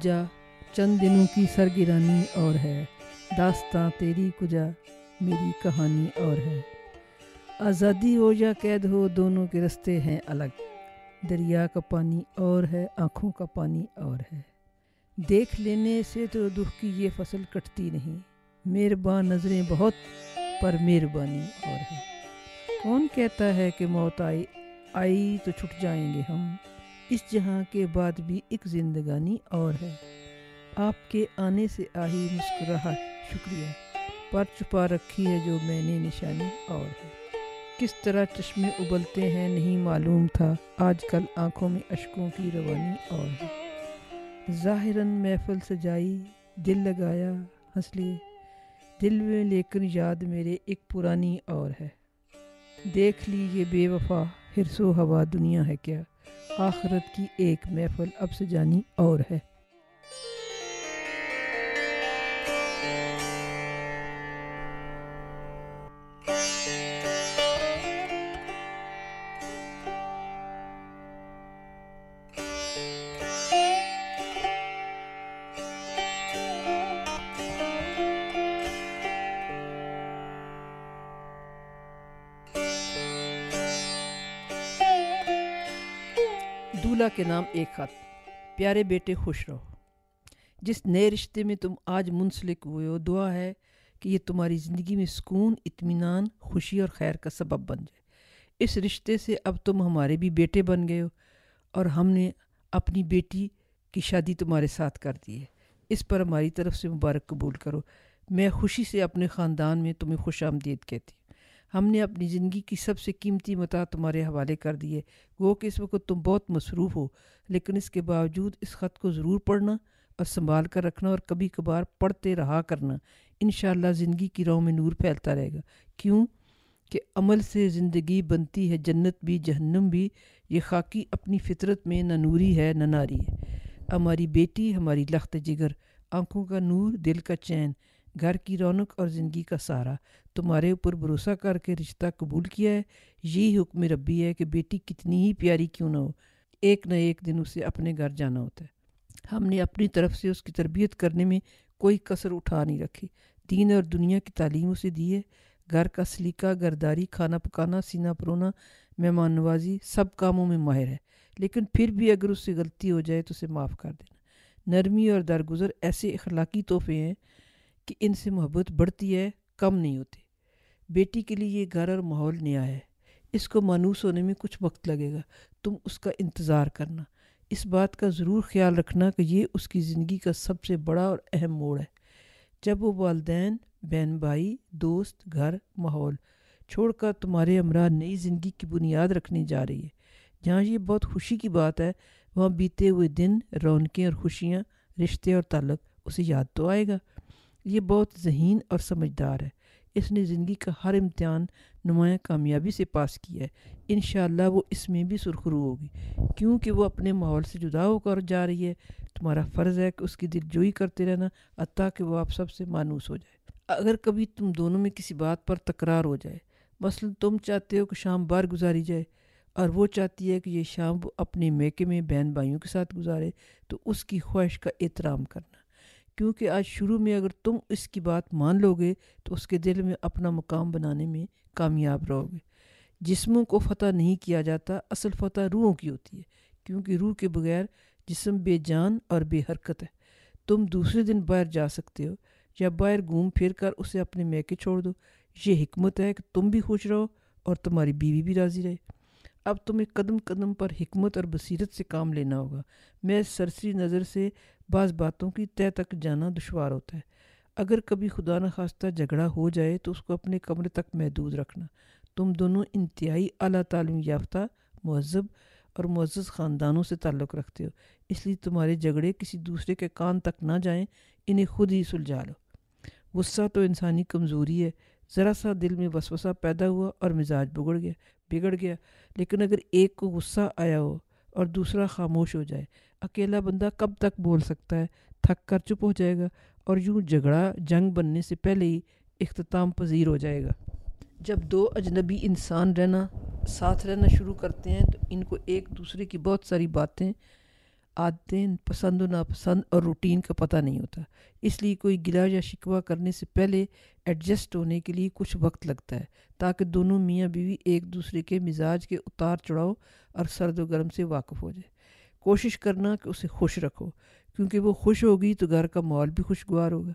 جا چند دنوں کی سرگرانی اور ہے۔ داستان تیری کجا، میری کہانی اور ہے۔ آزادی ہو یا قید ہو، دونوں کے رستے ہیں الگ۔ دریا کا پانی اور ہے، آنکھوں کا پانی اور ہے۔ دیکھ لینے سے تو دکھ کی یہ فصل کٹتی نہیں۔ مہربان نظریں بہت، پر مہربانی اور ہے۔ کون کہتا ہے کہ موت آئی آئی تو چھٹ جائیں گے ہم۔ اس جہاں کے بعد بھی ایک زندگانی اور ہے۔ آپ کے آنے سے آہی مسکراہ شکریہ۔ پر چھپا رکھی ہے جو میں نے نشانی اور ہے۔ کس طرح چشمے ابلتے ہیں نہیں معلوم تھا۔ آج کل آنکھوں میں اشکوں کی روانی اور ہے۔ ظاہراً محفل سجائی، دل لگایا ہنس لیے دل میں لے کر یاد میرے ایک پرانی اور ہے۔ دیکھ لی یہ بے وفا ہرس و ہوا دنیا ہے کیا۔ آخرت کی ایک محفل اب سے جانی اور ہے۔ دولہا کے نام ایک خط۔ پیارے بیٹے، خوش رہو۔ جس نئے رشتے میں تم آج منسلک ہوئے ہو، دعا ہے کہ یہ تمہاری زندگی میں سکون، اطمینان، خوشی اور خیر کا سبب بن جائے۔ اس رشتے سے اب تم ہمارے بھی بیٹے بن گئے ہو اور ہم نے اپنی بیٹی کی شادی تمہارے ساتھ کر دی ہے۔ اس پر ہماری طرف سے مبارک قبول کرو۔ میں خوشی سے اپنے خاندان میں تمہیں خوش آمدید کہتی ہوں۔ ہم نے اپنی زندگی کی سب سے قیمتی متا تمہارے حوالے کر دیے وہ کہ اس وقت تم بہت مصروف ہو، لیکن اس کے باوجود اس خط کو ضرور پڑھنا اور سنبھال کر رکھنا اور کبھی کبھار پڑھتے رہا کرنا۔ انشاءاللہ زندگی کی راہ میں نور پھیلتا رہے گا۔ کیوں کہ عمل سے زندگی بنتی ہے، جنت بھی، جہنم بھی۔ یہ خاکی اپنی فطرت میں نہ نوری ہے، نہ ناری ہے۔ ہماری بیٹی، ہماری لخت جگر، آنکھوں کا نور، دل کا چین۔ گھر کی رونق اور زندگی کا سہارا۔ تمہارے اوپر بھروسہ کر کے رشتہ قبول کیا ہے۔ یہی حکم ربی ہے کہ بیٹی کتنی ہی پیاری کیوں نہ ہو، ایک نہ ایک دن اسے اپنے گھر جانا ہوتا ہے۔ ہم نے اپنی طرف سے اس کی تربیت کرنے میں کوئی کثر اٹھا نہیں رکھی۔ دین اور دنیا کی تعلیم اسے دی ہے۔ گھر کا سلیقہ، گرداری، کھانا پکانا، سینہ پرونا، مہمان نوازی، سب کاموں میں ماہر ہے۔ لیکن پھر بھی اگر اس سے غلطی ہو جائے تو اسے معاف کر دینا۔ نرمی اور درگزر ایسے اخلاقی تحفے ہیں کہ ان سے محبت بڑھتی ہے، کم نہیں ہوتی۔ بیٹی کے لیے یہ گھر اور ماحول نیا ہے۔ اس کو مانوس ہونے میں کچھ وقت لگے گا۔ تم اس کا انتظار کرنا۔ اس بات کا ضرور خیال رکھنا کہ یہ اس کی زندگی کا سب سے بڑا اور اہم موڑ ہے۔ جب وہ والدین، بہن بھائی، دوست، گھر، ماحول چھوڑ کر تمہارے ہمراہ نئی زندگی کی بنیاد رکھنے جا رہی ہے جہاں یہ بہت خوشی کی بات ہے۔ وہاں بیتے ہوئے دن، رونقیں اور خوشیاں، رشتے اور تعلق، اسے یاد تو آئے گا۔ یہ بہت ذہین اور سمجھدار ہے۔ اس نے زندگی کا ہر امتحان نمایاں کامیابی سے پاس کیا ہے۔ انشاءاللہ وہ اس میں بھی سرخرو ہوگی، کیونکہ وہ اپنے ماحول سے جدا ہو کر جا رہی ہے۔ تمہارا فرض ہے کہ اس کی دل جوئی کرتے رہنا عطا کہ وہ آپ سب سے مانوس ہو جائے۔ اگر کبھی تم دونوں میں کسی بات پر تکرار ہو جائے، مثلا تم چاہتے ہو کہ شام بار گزاری جائے اور وہ چاہتی ہے کہ یہ شام وہ اپنے میکے میں بہن بھائیوں کے ساتھ گزارے، تو اس کی خواہش کا احترام کرنا۔ کیونکہ آج شروع میں اگر تم اس کی بات مان لو گے، تو اس کے دل میں اپنا مقام بنانے میں کامیاب رہو گے۔ جسموں کو فتح نہیں کیا جاتا، اصل فتح روحوں کی ہوتی ہے، کیونکہ روح کے بغیر جسم بے جان اور بے حرکت ہے۔ تم دوسرے دن باہر جا سکتے ہو یا باہر گھوم پھر کر اسے اپنے میکے چھوڑ دو۔ یہ حکمت ہے کہ تم بھی خوش رہو اور تمہاری بیوی بھی راضی رہے۔ اب تمہیں قدم قدم پر حکمت اور بصیرت سے کام لینا ہوگا۔ میں سرسری نظر سے بعض باتوں کی طے تک جانا دشوار ہوتا ہے۔ اگر کبھی خدا نخواستہ جھگڑا ہو جائے تو اس کو اپنے کمرے تک محدود رکھنا۔ تم دونوں انتہائی اعلیٰ تعلیم یافتہ، مہذب اور معزز خاندانوں سے تعلق رکھتے ہو۔ اس لیے تمہارے جھگڑے کسی دوسرے کے کان تک نہ جائیں، انہیں خود ہی سلجھا لو۔ غصہ تو انسانی کمزوری ہے۔ ذرا سا دل میں وسوسہ پیدا ہوا اور مزاج بگڑ گیا۔ بگڑ گیا۔ لیکن اگر ایک کو غصہ آیا ہو اور دوسرا خاموش ہو جائے، اکیلا بندہ کب تک بول سکتا ہے؟ تھک کر چپ ہو جائے گا اور یوں جھگڑا جنگ بننے سے پہلے ہی اختتام پذیر ہو جائے گا۔ جب دو اجنبی انسان رہنا، ساتھ رہنا شروع کرتے ہیں تو ان کو ایک دوسرے کی بہت ساری باتیں عادتیں پسند و ناپسند اور روٹین کا پتہ نہیں ہوتا۔ اس لیے کوئی گلا یا شکوہ کرنے سے پہلے ایڈجسٹ ہونے کے لیے کچھ وقت لگتا ہے، تاکہ دونوں میاں بیوی ایک دوسرے کے مزاج کے اتار چڑھاؤ اور سرد و گرم سے واقف ہو جائے۔ کوشش کرنا کہ اسے خوش رکھو، کیونکہ وہ خوش ہوگی تو گھر کا ماحول بھی خوشگوار ہوگا۔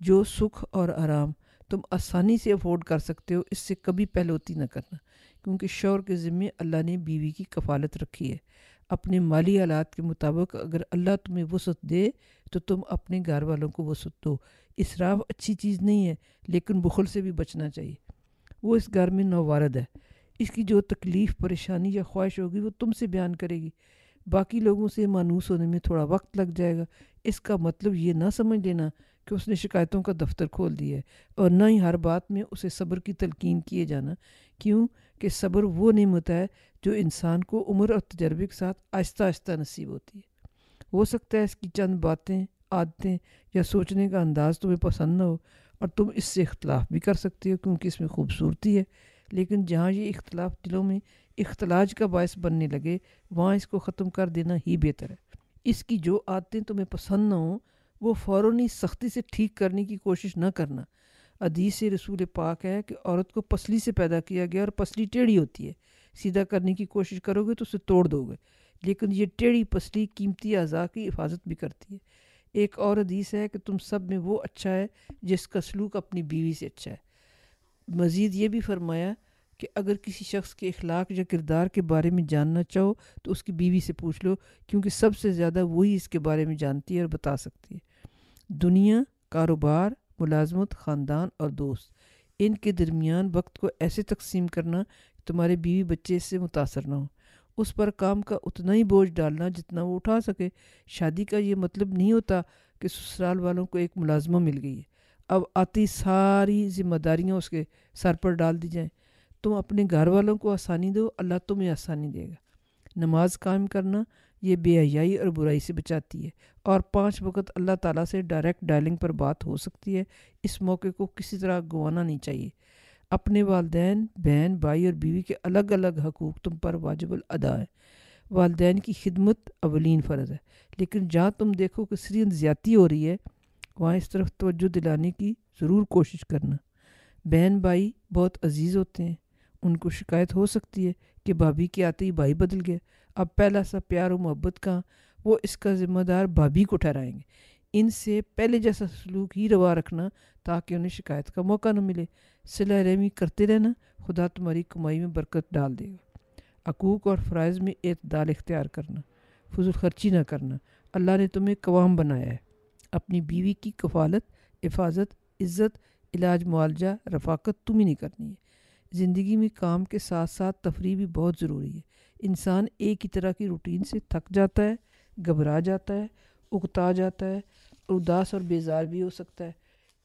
جو سکھ اور آرام تم آسانی سے افورڈ کر سکتے ہو، اس سے کبھی پہلوتی نہ کرنا، کیونکہ شور کے ذمے اللہ نے بیوی کی کفالت رکھی ہے۔ اپنے مالی حالات کے مطابق اگر اللہ تمہیں وسعت دے تو تم اپنے گھر والوں کو وسعت دو۔ اسراف اچھی چیز نہیں ہے، لیکن بخل سے بھی بچنا چاہیے۔ وہ اس گھر میں نوارد ہے۔ اس کی جو تکلیف، پریشانی یا خواہش ہوگی، وہ تم سے بیان کرے گی۔ باقی لوگوں سے مانوس ہونے میں تھوڑا وقت لگ جائے گا۔ اس کا مطلب یہ نہ سمجھ لینا کہ اس نے شکایتوں کا دفتر کھول دیا ہے اور نہ ہی ہر بات میں اسے صبر کی تلقین کیے جانا۔ کیوں کہ صبر وہ نعمت ہے جو انسان کو عمر اور تجربے کے ساتھ آہستہ آہستہ نصیب ہوتی ہے۔ ہو سکتا ہے اس کی چند باتیں، عادتیں یا سوچنے کا انداز تمہیں پسند نہ ہو اور تم اس سے اختلاف بھی کر سکتے ہو کیونکہ اس میں خوبصورتی ہے۔ لیکن جہاں یہ اختلاف دلوں میں اختلاج کا باعث بننے لگے، وہاں اس کو ختم کر دینا ہی بہتر ہے۔ اس کی جو عادتیں تمہیں پسند نہ ہوں وہ فوراً سختی سے ٹھیک کرنے کی کوشش نہ کرنا۔ حدیث رسول پاک ہے کہ عورت کو پسلی سے پیدا کیا گیا اور پسلی ٹیڑھی ہوتی ہے۔ سیدھا کرنے کی کوشش کرو گے تو اسے توڑ دو گے، لیکن یہ ٹیڑھی پسلی قیمتی اعضاء کی حفاظت بھی کرتی ہے۔ ایک اور حدیث ہے کہ تم سب میں وہ اچھا ہے جس کا سلوک اپنی بیوی سے اچھا ہے۔ مزید یہ بھی فرمایا کہ اگر کسی شخص کے اخلاق یا کردار کے بارے میں جاننا چاہو تو اس کی بیوی سے پوچھ لو، کیونکہ سب سے زیادہ وہی اس کے بارے میں جانتی ہے اور بتا سکتی ہے۔ دنیا، کاروبار، ملازمت، خاندان اور دوست۔ ان کے درمیان وقت کو ایسے تقسیم کرنا کہ تمہارے بیوی بچے اس سے متاثر نہ ہوں۔ اس پر کام کا اتنا ہی بوجھ ڈالنا جتنا وہ اٹھا سکے۔ شادی کا یہ مطلب نہیں ہوتا کہ سسرال والوں کو ایک ملازمہ مل گئی ہے۔ اب آتی ساری ذمہ داریاں اس کے سر پر ڈال دی جائیں۔ تم اپنے گھر والوں کو آسانی دو، اللہ تمہیں آسانی دے گا۔ نماز قائم کرنا یہ بے حیائی اور برائی سے بچاتی ہے اور پانچ وقت اللہ تعالیٰ سے ڈائریکٹ ڈائلنگ پر بات ہو سکتی ہے، اس موقع کو کسی طرح گوانا نہیں چاہیے۔ اپنے والدین، بہن، بھائی اور بیوی کے الگ الگ حقوق تم پر واجب الادا ہے۔ والدین کی خدمت اولین فرض ہے، لیکن جہاں تم دیکھو کہ سرین زیادتی ہو رہی ہے، وہاں اس طرف توجہ دلانے کی ضرور کوشش کرنا۔ بہن، بھائی بہت عزیز ہوتے ہیں، ان کو شکایت ہو سکتی ہے کہ بھابھی کے آتے ہی بھائی بدل گیا۔ اب پہلا سا پیار و محبت کا، وہ اس کا ذمہ دار بھابھی کو ٹھہرائیں گے۔ ان سے پہلے جیسا سلوک ہی روا رکھنا تاکہ انہیں شکایت کا موقع نہ ملے۔ صلاح رحمی کرتے رہنا، خدا تمہاری کمائی میں برکت ڈال دے گا۔ حقوق اور فرائض میں اعتدال اختیار کرنا، فضول خرچی نہ کرنا۔ اللہ نے تمہیں قوام بنایا ہے۔ اپنی بیوی کی کفالت، حفاظت، عزت، علاج، معالجہ، رفاقت تم ہی نہیں کرنی ہے۔ زندگی میں کام کے ساتھ ساتھ تفریح بھی بہت ضروری ہے۔ انسان ایک ہی طرح کی روٹین سے تھک جاتا ہے، گھبرا جاتا ہے اگتا جاتا ہے، اداس اور بیزار بھی ہو سکتا ہے۔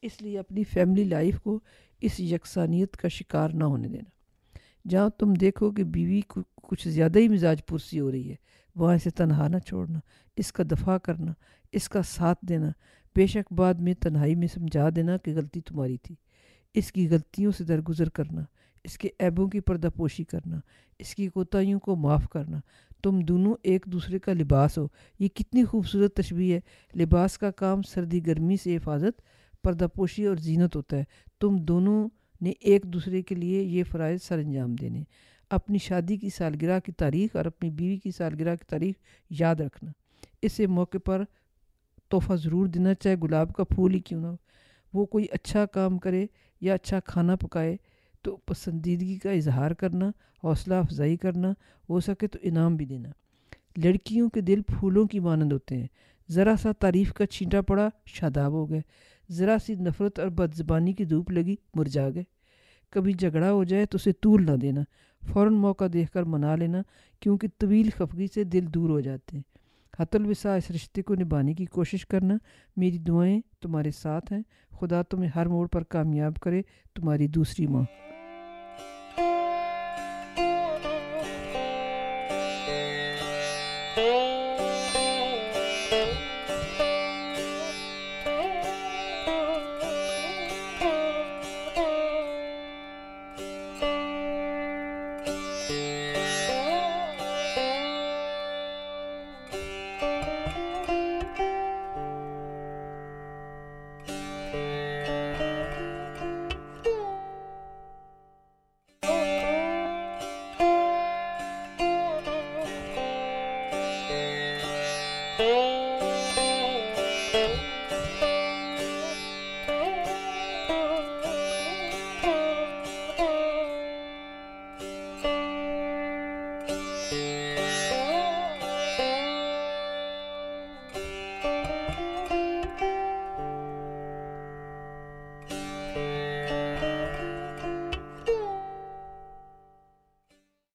اس لیے اپنی فیملی لائف کو اس یکسانیت کا شکار نہ ہونے دینا۔ جہاں تم دیکھو کہ بیوی کو کچھ زیادہ ہی مزاج پرسی ہو رہی ہے، وہاں اسے تنہا نہ چھوڑنا، اس کا دفاع کرنا، اس کا ساتھ دینا، بے شک بعد میں تنہائی میں سمجھا دینا کہ غلطی تمہاری تھی۔ اس کی غلطیوں سے درگزر کرنا اس کے عیبوں کی پردہ پوشی کرنا، اس کی کوتاہیوں کو معاف کرنا۔ تم دونوں ایک دوسرے کا لباس ہو۔ یہ کتنی خوبصورت تشبیہ ہے۔ لباس کا کام سردی گرمی سے حفاظت، پردہ پوشی اور زینت ہوتا ہے۔ تم دونوں نے ایک دوسرے کے لیے یہ فرائض سر انجام دینے۔ اپنی شادی کی سالگرہ کی تاریخ اور اپنی بیوی کی سالگرہ کی تاریخ یاد رکھنا۔ اسے موقع پر تحفہ ضرور دینا، چاہے گلاب کا پھول ہی کیوں نہ ہو۔ وہ کوئی اچھا کام کرے یا اچھا کھانا پکائے تو پسندیدگی کا اظہار کرنا، حوصلہ افزائی کرنا، ہو سکے تو انعام بھی دینا۔ لڑکیوں کے دل پھولوں کی مانند ہوتے ہیں۔ ذرا سا تعریف کا چھینٹا پڑا، شاداب ہو گئے۔ ذرا سی نفرت اور بد زبانی کی دھوپ لگی، مرجا گئے۔ کبھی جھگڑا ہو جائے تو اسے طول نہ دینا۔ فوراً موقع دیکھ کر منا لینا، کیونکہ طویل خفگی سے دل دور ہو جاتے ہیں۔ حت الوسا اس رشتے کو نبھانے کی کوشش کرنا۔ میری دعائیں تمہارے ساتھ ہیں۔ خدا تمہیں ہر موڑ پر کامیاب کرے، تمہاری دوسری ماں۔